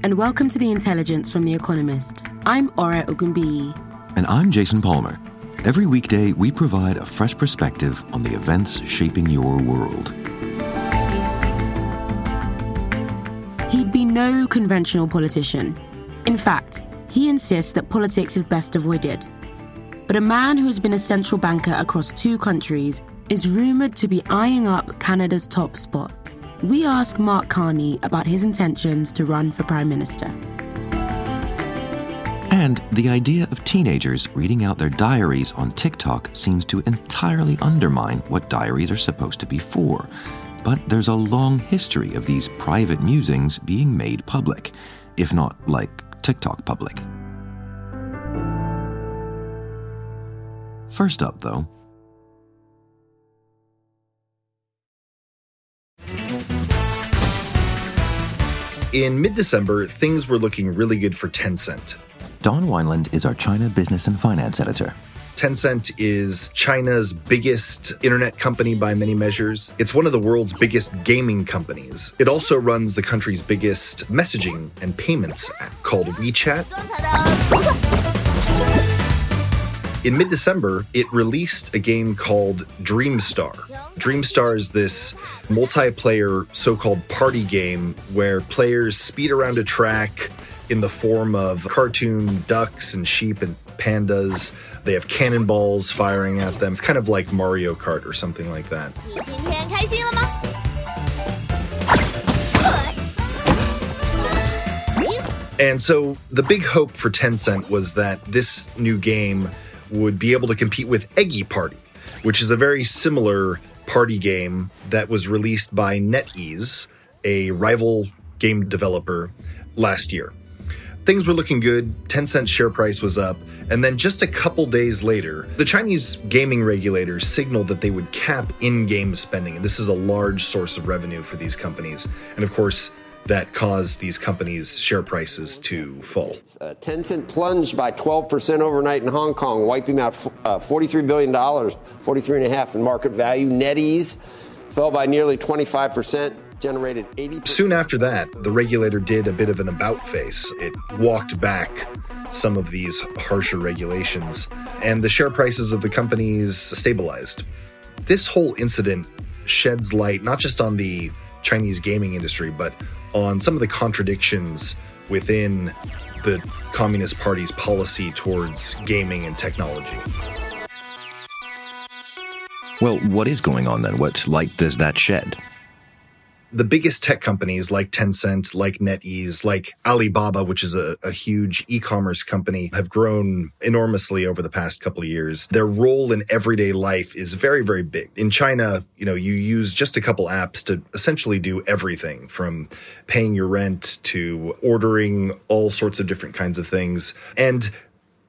And welcome to The Intelligence from The Economist. I'm Ore Ogunbiyi. And I'm Jason Palmer. Every weekday, we provide a fresh perspective on the events shaping your world. He'd be no conventional politician. In fact, he insists that politics is best avoided. But a man who has been a central banker across two countries is rumoured to be eyeing up Canada's top spot. We ask Mark Carney about his intentions to run for Prime Minister. And the idea of teenagers reading out their diaries on TikTok seems to entirely undermine what diaries are supposed to be for. But there's a long history of these private musings being made public, if not like TikTok public. First up, though, In mid December, things were looking really good for Tencent. Don Weinland is our China business and finance editor. Tencent is China's biggest internet company by many measures. It's one of the world's biggest gaming companies. It also runs the country's biggest messaging and payments app called WeChat. In mid December, it released a game called Dreamstar. Dreamstar is this multiplayer so called party game where players speed around a track in the form of cartoon ducks and sheep and pandas. They have cannonballs firing at them. It's kind of like Mario Kart or something like that. And so the big hope for Tencent was that this new game would be able to compete with Eggy Party, which is a very similar party game that was released by NetEase, a rival game developer, last year. Things were looking good, Tencent's share price was up, and then just a couple days later, the Chinese gaming regulators signaled that they would cap in game spending, and this is a large source of revenue for these companies. And of course, that caused these companies' share prices to fall. Uh, Tencent plunged by 12% overnight in Hong Kong, wiping out uh, $43 billion, 43.5 in market value. NetEase fell by nearly 25%. Generated 80%. Soon after that, the regulator did a bit of an about face. It walked back some of these harsher regulations, and the share prices of the companies stabilized. This whole incident sheds light not just on the Chinese gaming industry, but on some of the contradictions within the Communist Party's policy towards gaming and technology. Well, what is going on then? What light does that shed? The biggest tech companies like Tencent, like NetEase, like Alibaba, which is a, a huge e-commerce company, have grown enormously over the past couple of years. Their role in everyday life is very, very big. In China, you know, you use just a couple apps to essentially do everything from paying your rent to ordering all sorts of different kinds of things. And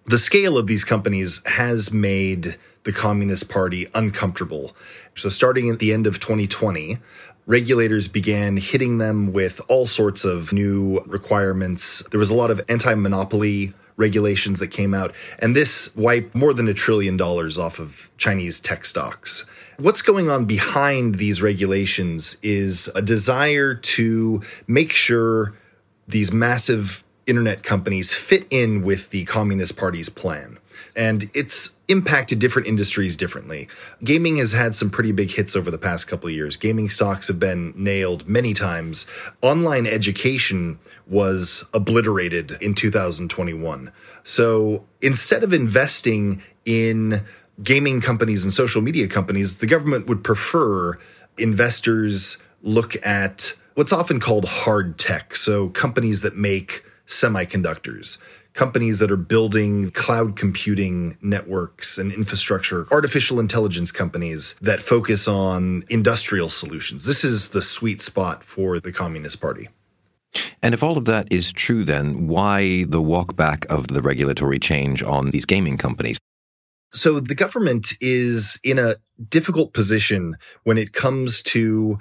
the scale of these companies has made the Communist Party uncomfortable. So starting at the end of 2020, regulators began hitting them with all sorts of new requirements. There was a lot of anti monopoly regulations that came out, and this wiped more than a trillion dollars off of Chinese tech stocks. What's going on behind these regulations is a desire to make sure these massive internet companies fit in with the Communist Party's plan. And it's impacted different industries differently. Gaming has had some pretty big hits over the past couple of years. Gaming stocks have been nailed many times. Online education was obliterated in 2021. So instead of investing in gaming companies and social media companies, the government would prefer investors look at what's often called hard tech. So companies that make semiconductors, companies that are building cloud computing networks and infrastructure, artificial intelligence companies that focus on industrial solutions. This is the sweet spot for the Communist Party. And if all of that is true, then why the walkback of the regulatory change on these gaming companies? So the government is in a difficult position when it comes to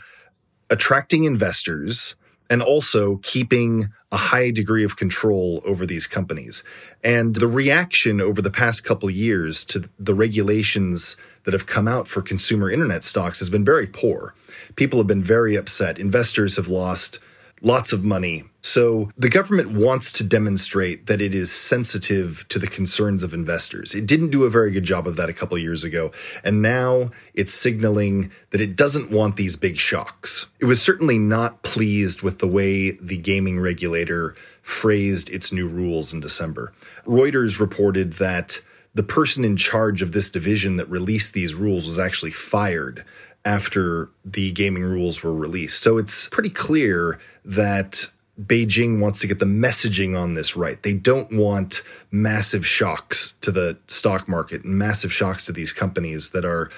attracting investors and also keeping a high degree of control over these companies. And the reaction over the past couple years to the regulations that have come out for consumer internet stocks has been very poor. People have been very upset. Investors have lost lots of money. So the government wants to demonstrate that it is sensitive to the concerns of investors. It didn't do a very good job of that a couple years ago. And now it's signaling that it doesn't want these big shocks. It was certainly not pleased with the way the gaming regulator phrased its new rules in December. Reuters reported that the person in charge of this division that released these rules was actually fired after the gaming rules were released. So it's pretty clear that Beijing wants to get the messaging on this right. They don't want massive shocks to the stock market and massive shocks to these companies that are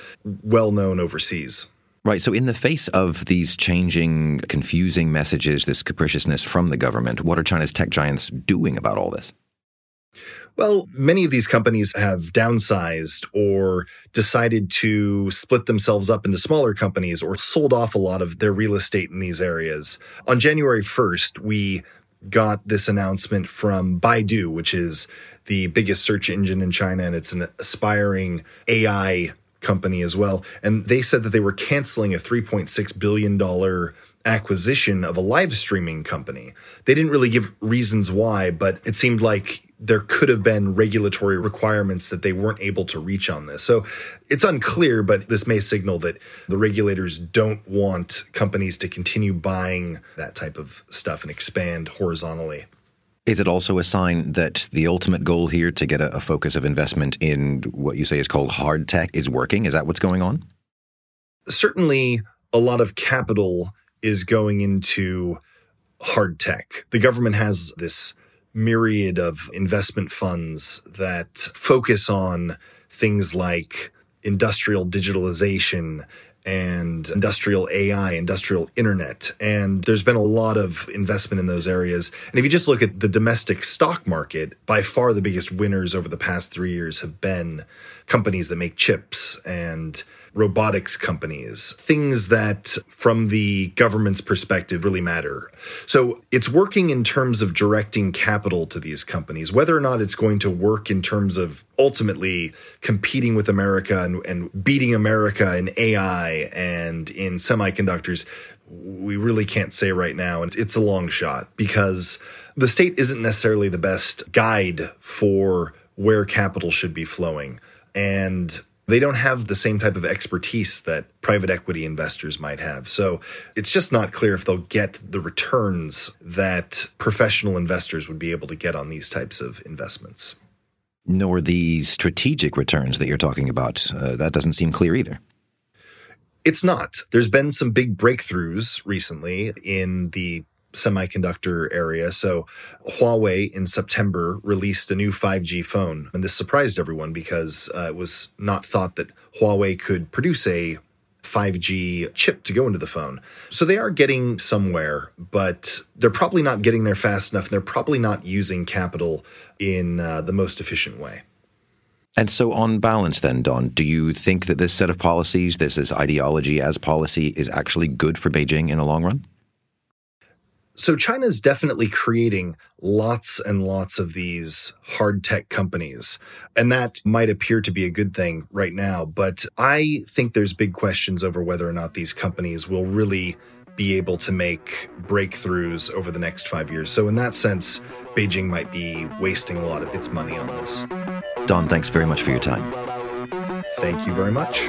well known overseas. Right. So, in the face of these changing, confusing messages, this capriciousness from the government, what are China's tech giants doing about all this? Well, many of these companies have downsized or decided to split themselves up into smaller companies or sold off a lot of their real estate in these areas. On January 1st, we got this announcement from Baidu, which is the biggest search engine in China, and it's an aspiring AI company as well. And they said that they were canceling a $3.6 billion acquisition of a live streaming company. They didn't really give reasons why, but it seemed like there could have been regulatory requirements that they weren't able to reach on this. So it's unclear, but this may signal that the regulators don't want companies to continue buying that type of stuff and expand horizontally. Is it also a sign that the ultimate goal here to get a, a focus of investment in what you say is called hard tech is working? Is that what's going on? Certainly, a lot of capital is going into hard tech. The government has this myriad of investment funds that focus on things like industrial digitalization and industrial AI, industrial internet. And there's been a lot of investment in those areas. And if you just look at the domestic stock market, by far the biggest winners over the past three years have been companies that make chips and robotics companies, things that from the government's perspective really matter. So it's working in terms of directing capital to these companies, whether or not it's going to work in terms of ultimately competing with America and, and beating America in AI and in semiconductors. We really can't say right now. And it's a long shot because the state isn't necessarily the best guide for where capital should be flowing. And they don't have the same type of expertise that private equity investors might have. So it's just not clear if they'll get the returns that professional investors would be able to get on these types of investments. Nor the strategic returns that you're talking about. Uh, that doesn't seem clear either. It's not. There's been some big breakthroughs recently in the semiconductor area. So Huawei in September released a new 5G phone. And this surprised everyone because uh, it was not thought that Huawei could produce a 5G chip to go into the phone. So they are getting somewhere, but they're probably not getting there fast enough. And they're probably not using capital in uh, the most efficient way. And so, on balance, then, Don, do you think that this set of policies, this, this ideology as policy, is actually good for Beijing in the long run? So China is definitely creating lots and lots of these hard tech companies. And that might appear to be a good thing right now. But I think there's big questions over whether or not these companies will really be able to make breakthroughs over the next five years. So, in that sense, Beijing might be wasting a lot of its money on this. Don, thanks very much for your time. Thank you very much.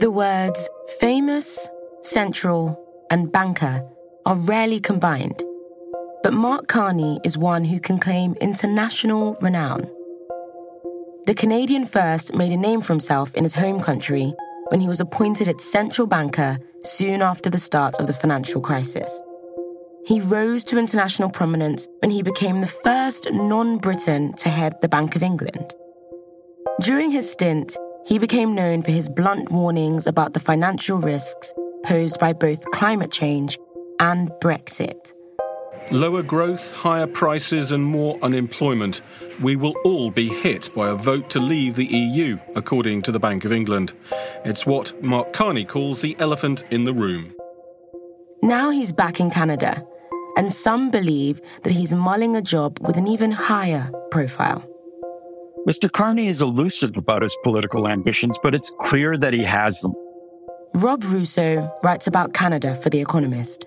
The words famous, central, and banker are rarely combined, but Mark Carney is one who can claim international renown. The Canadian first made a name for himself in his home country when he was appointed its central banker soon after the start of the financial crisis. He rose to international prominence when he became the first non Briton to head the Bank of England. During his stint, he became known for his blunt warnings about the financial risks posed by both climate change and Brexit. Lower growth, higher prices, and more unemployment. We will all be hit by a vote to leave the EU, according to the Bank of England. It's what Mark Carney calls the elephant in the room. Now he's back in Canada, and some believe that he's mulling a job with an even higher profile. Mr. Carney is elusive about his political ambitions, but it's clear that he has them. Rob Russo writes about Canada for The Economist.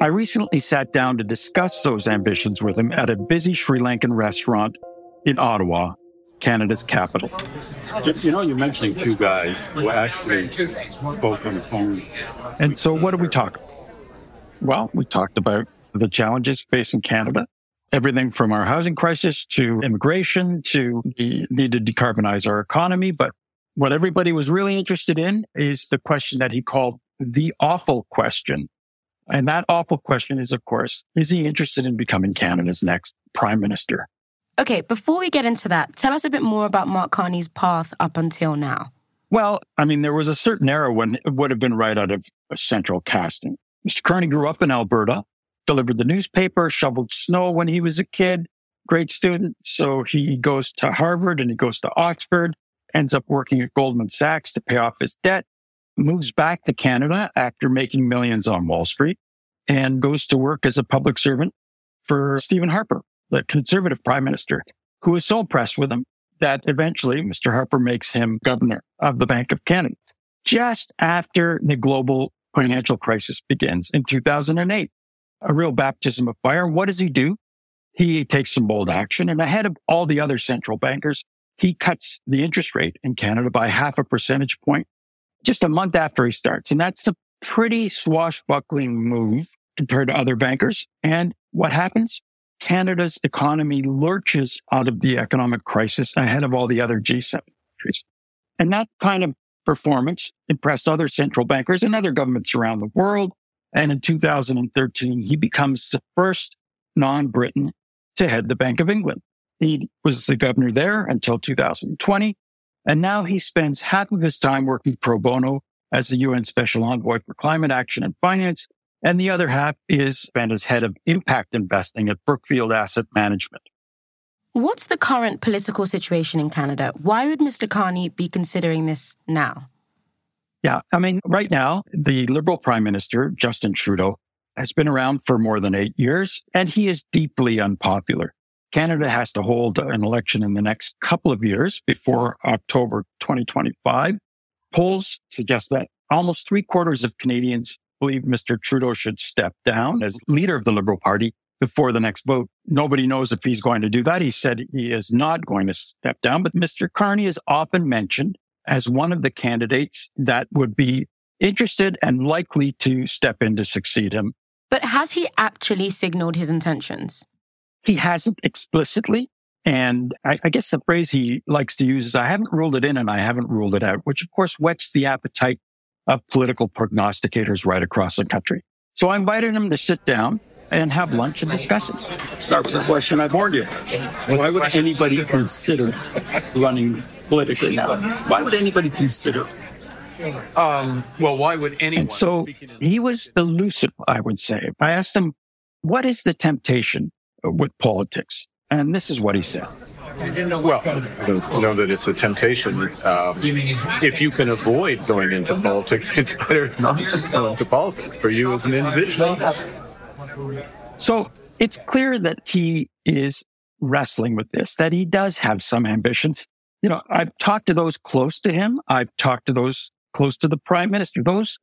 I recently sat down to discuss those ambitions with him at a busy Sri Lankan restaurant in Ottawa, Canada's capital. You know, you're mentioning two guys who actually spoke on the phone. And so, what did we talk about? Well, we talked about the challenges facing Canada, everything from our housing crisis to immigration to the need to decarbonize our economy. But what everybody was really interested in is the question that he called the awful question. And that awful question is, of course, is he interested in becoming Canada's next prime minister? Okay, before we get into that, tell us a bit more about Mark Carney's path up until now. Well, I mean, there was a certain era when it would have been right out of a central casting. Mr. Carney grew up in Alberta, delivered the newspaper, shoveled snow when he was a kid, great student. So he goes to Harvard and he goes to Oxford, ends up working at Goldman Sachs to pay off his debt, moves back to Canada after making millions on Wall Street and goes to work as a public servant for Stephen Harper, the conservative prime minister, who was so impressed with him that eventually Mr. Harper makes him governor of the Bank of Canada just after the global financial crisis begins in 2008. A real baptism of fire. What does he do? He takes some bold action and ahead of all the other central bankers, he cuts the interest rate in Canada by half a percentage point just a month after he starts. And that's a pretty swashbuckling move compared to other bankers. And what happens? Canada's economy lurches out of the economic crisis ahead of all the other G7 countries. And that kind of performance impressed other central bankers and other governments around the world. And in 2013, he becomes the first non-Briton to head the Bank of England. He was the governor there until 2020. And now he spends half of his time working pro bono as the UN Special Envoy for Climate Action and Finance. And the other half is spent as head of impact investing at Brookfield Asset Management. What's the current political situation in Canada? Why would Mr. Carney be considering this now? Yeah, I mean, right now, the Liberal Prime Minister, Justin Trudeau, has been around for more than eight years, and he is deeply unpopular. Canada has to hold an election in the next couple of years before October 2025. Polls suggest that almost three quarters of Canadians believe Mr. Trudeau should step down as leader of the Liberal Party before the next vote. Nobody knows if he's going to do that. He said he is not going to step down, but Mr. Carney is often mentioned as one of the candidates that would be interested and likely to step in to succeed him. But has he actually signaled his intentions? He hasn't explicitly, And I, I, guess the phrase he likes to use is, I haven't ruled it in and I haven't ruled it out, which of course whets the appetite of political prognosticators right across the country. So I invited him to sit down and have lunch and discuss it. Start with the question I warned you. Why would anybody consider running politically now? Why would anybody consider? Um, well, why would anyone? And so he was elusive, I would say. I asked him, what is the temptation with politics? And this is what he said. Well, I don't know that it's a temptation. Um, if you can avoid going into politics, it's better not to go into politics for you as an individual. So it's clear that he is wrestling with this, that he does have some ambitions. You know, I've talked to those close to him. I've talked to those close to the prime minister. Those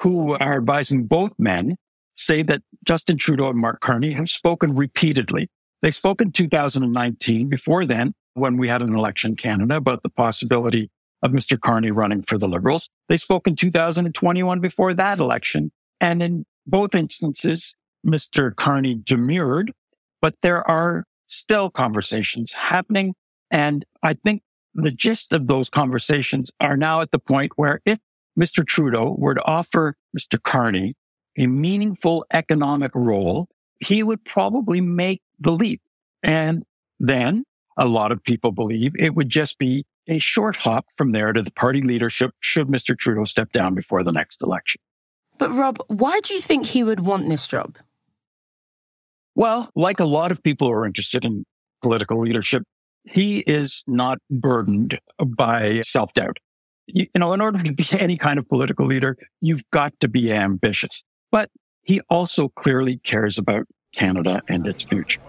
who are advising both men say that Justin Trudeau and Mark Carney have spoken repeatedly. They spoke in 2019. Before then, when we had an election in Canada about the possibility of Mr. Carney running for the Liberals. They spoke in 2021 before that election. And in both instances, Mr. Carney demurred, but there are still conversations happening. And I think the gist of those conversations are now at the point where if Mr. Trudeau were to offer Mr. Carney a meaningful economic role, he would probably make the leap. And then a lot of people believe it would just be a short hop from there to the party leadership should Mr. Trudeau step down before the next election. But Rob, why do you think he would want this job? Well, like a lot of people who are interested in political leadership, he is not burdened by self doubt. You, you know, in order to be any kind of political leader, you've got to be ambitious. But he also clearly cares about Canada and its future.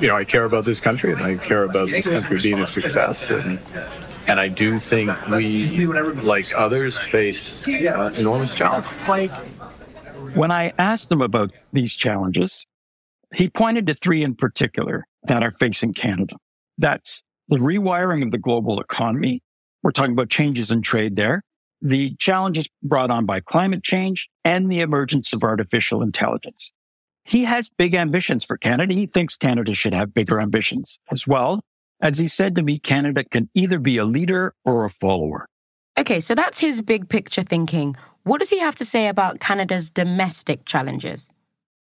You know, I care about this country and I care about this country being a success. And, and I do think we, like others, face uh, enormous challenges. When I asked him about these challenges, he pointed to three in particular that are facing Canada. That's the rewiring of the global economy. We're talking about changes in trade there, the challenges brought on by climate change and the emergence of artificial intelligence. He has big ambitions for Canada. He thinks Canada should have bigger ambitions as well. As he said to me, Canada can either be a leader or a follower. Okay, so that's his big picture thinking. What does he have to say about Canada's domestic challenges?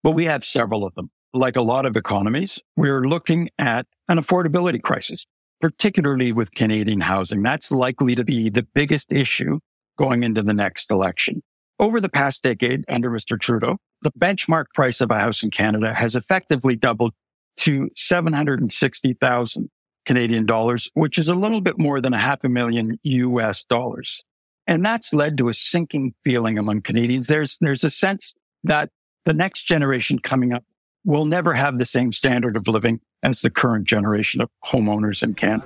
Well, we have several of them like a lot of economies, we're looking at an affordability crisis, particularly with Canadian housing. That's likely to be the biggest issue going into the next election. Over the past decade, under Mr. Trudeau, the benchmark price of a house in Canada has effectively doubled to 760,000 Canadian dollars, which is a little bit more than a half a million US dollars. And that's led to a sinking feeling among Canadians. There's, there's a sense that the next generation coming up will never have the same standard of living as the current generation of homeowners in Canada.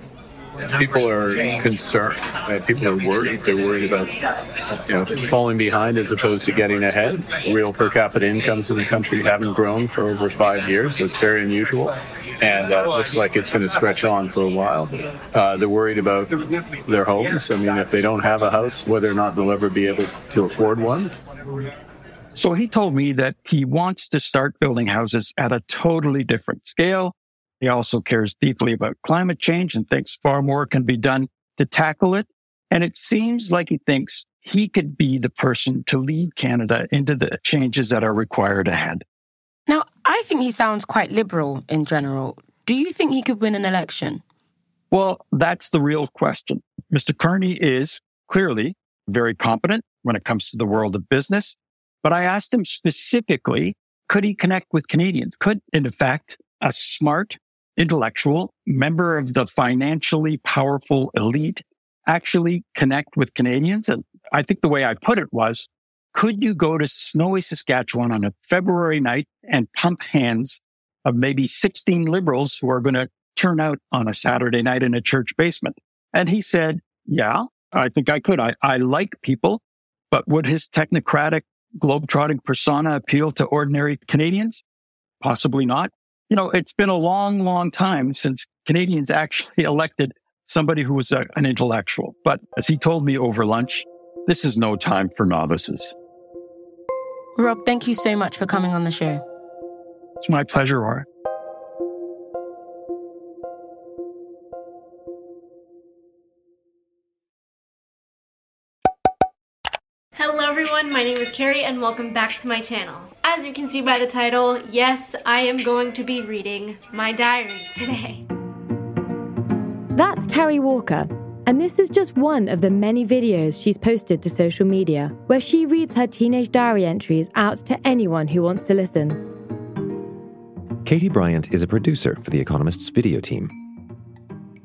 People are concerned. People are worried. They're worried about you know falling behind as opposed to getting ahead. Real per capita incomes in the country haven't grown for over five years. It's very unusual, and uh, looks like it's going to stretch on for a while. Uh, they're worried about their homes. I mean, if they don't have a house, whether or not they'll ever be able to afford one. So he told me that he wants to start building houses at a totally different scale. He also cares deeply about climate change and thinks far more can be done to tackle it. And it seems like he thinks he could be the person to lead Canada into the changes that are required ahead. Now, I think he sounds quite liberal in general. Do you think he could win an election? Well, that's the real question. Mr. Carney is clearly very competent when it comes to the world of business. But I asked him specifically, could he connect with Canadians? Could, in fact, a smart, intellectual member of the financially powerful elite actually connect with Canadians? And I think the way I put it was, could you go to snowy Saskatchewan on a February night and pump hands of maybe 16 liberals who are going to turn out on a Saturday night in a church basement? And he said, yeah, I think I could. I, I like people, but would his technocratic globetrotting persona appeal to ordinary Canadians? Possibly not. You know, it's been a long, long time since Canadians actually elected somebody who was a, an intellectual. But as he told me over lunch, this is no time for novices. Rob, thank you so much for coming on the show. It's my pleasure, Ore. Everyone, my name is Carrie and welcome back to my channel. As you can see by the title, yes, I am going to be reading my diaries today. That's Carrie Walker, and this is just one of the many videos she's posted to social media where she reads her teenage diary entries out to anyone who wants to listen. Katie Bryant is a producer for The Economist's video team.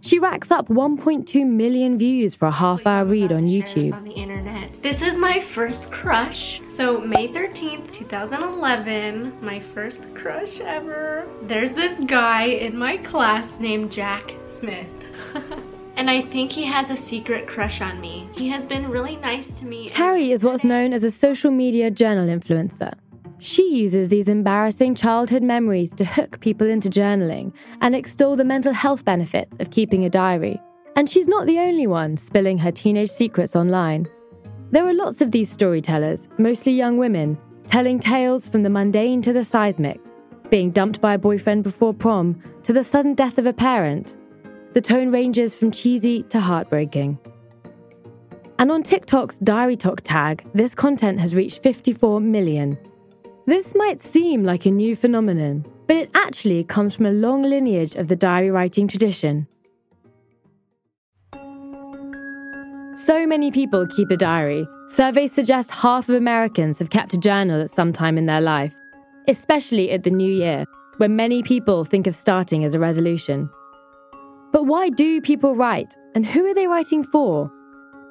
She racks up 1.2 million views for a half hour read on YouTube. On. This is my first crush. So May 13th, 2011, my first crush ever. There's this guy in my class named Jack Smith. and I think he has a secret crush on me. He has been really nice to me. Carrie is what's known as a social media journal influencer. She uses these embarrassing childhood memories to hook people into journaling and extol the mental health benefits of keeping a diary. And she's not the only one spilling her teenage secrets online. There are lots of these storytellers, mostly young women, telling tales from the mundane to the seismic, being dumped by a boyfriend before prom to the sudden death of a parent. The tone ranges from cheesy to heartbreaking. And on TikTok's Diary Talk tag, this content has reached 54 million. This might seem like a new phenomenon, but it actually comes from a long lineage of the diary writing tradition. So many people keep a diary. Surveys suggest half of Americans have kept a journal at some time in their life, especially at the new year, when many people think of starting as a resolution. But why do people write, and who are they writing for?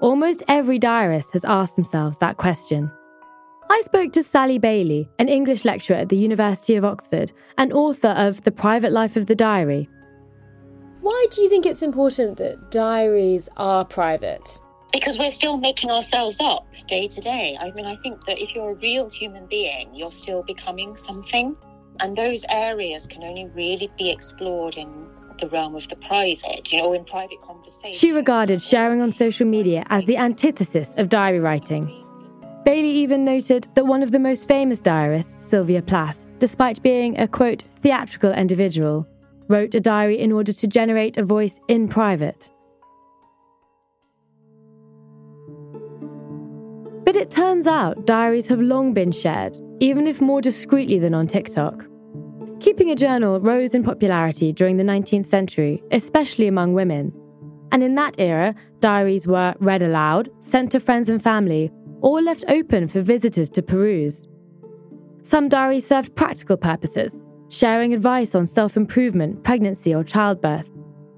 Almost every diarist has asked themselves that question. I spoke to Sally Bayley, an English lecturer at the University of Oxford and author of The Private Life of the Diary. Why do you think it's important that diaries are private? Because we're still making ourselves up day to day. I mean, I think that if you're a real human being, you're still becoming something. And those areas can only really be explored in the realm of the private, you know, in private conversation. She regarded sharing on social media as the antithesis of diary writing. Bayley even noted that one of the most famous diarists, Sylvia Plath, despite being a quote, theatrical individual, wrote a diary in order to generate a voice in private. But it turns out diaries have long been shared, even if more discreetly than on TikTok. Keeping a journal rose in popularity during the 19th century, especially among women. And in that era, diaries were read aloud, sent to friends and family, or left open for visitors to peruse. Some diaries served practical purposes, sharing advice on self improvement, pregnancy, or childbirth.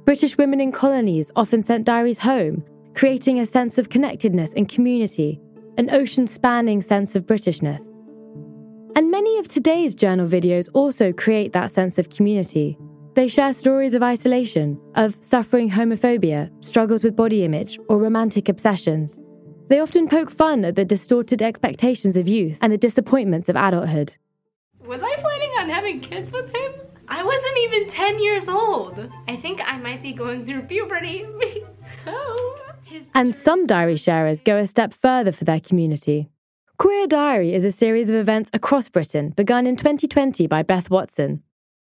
British women in colonies often sent diaries home, creating a sense of connectedness and community, an ocean spanning sense of Britishness. And many of today's journal videos also create that sense of community. They share stories of isolation, of suffering homophobia, struggles with body image, or romantic obsessions. They often poke fun at the distorted expectations of youth and the disappointments of adulthood. Was I planning on having kids with him? I wasn't even 10 years old. I think I might be going through puberty. oh. And some diary sharers go a step further for their community. Queer Diary is a series of events across Britain begun in 2020 by Beth Watson.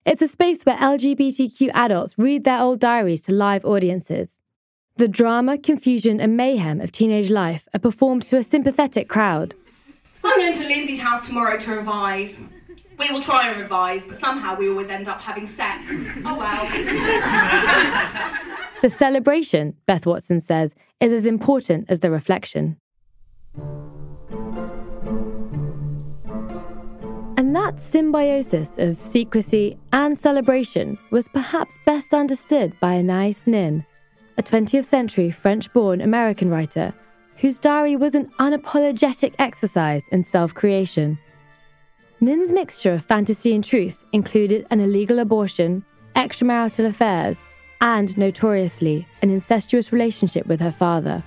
It's a space where LGBTQ adults read their old diaries to live audiences. The drama, confusion, and mayhem of teenage life are performed to a sympathetic crowd. I'm going to Lindsay's house tomorrow to revise. We will try and revise, but somehow we always end up having sex. Oh well. the celebration, Beth Watson says, is as important as the reflection. And that symbiosis of secrecy and celebration was perhaps best understood by Anais Nin, a 20th century French born American writer whose diary was an unapologetic exercise in self creation. Nin's mixture of fantasy and truth included an illegal abortion, extramarital affairs, and, notoriously, an incestuous relationship with her father.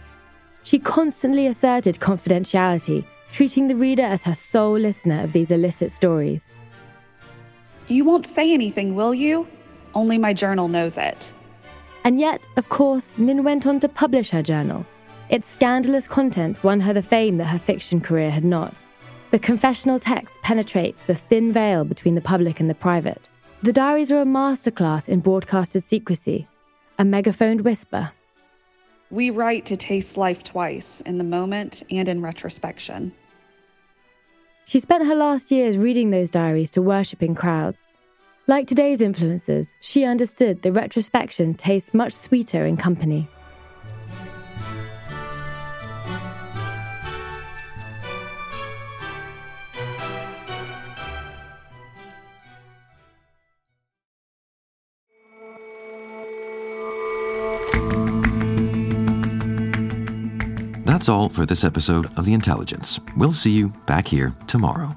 She constantly asserted confidentiality, treating the reader as her sole listener of these illicit stories. You won't say anything, will you? Only my journal knows it. And yet, of course, Nin went on to publish her journal. Its scandalous content won her the fame that her fiction career had not. The confessional text penetrates the thin veil between the public and the private. The diaries are a masterclass in broadcasted secrecy, a megaphoned whisper. We write to taste life twice, in the moment and in retrospection. She spent her last years reading those diaries to worshipping crowds. Like today's influencers, she understood the retrospection tastes much sweeter in company. That's all for this episode of The Intelligence. We'll see you back here tomorrow.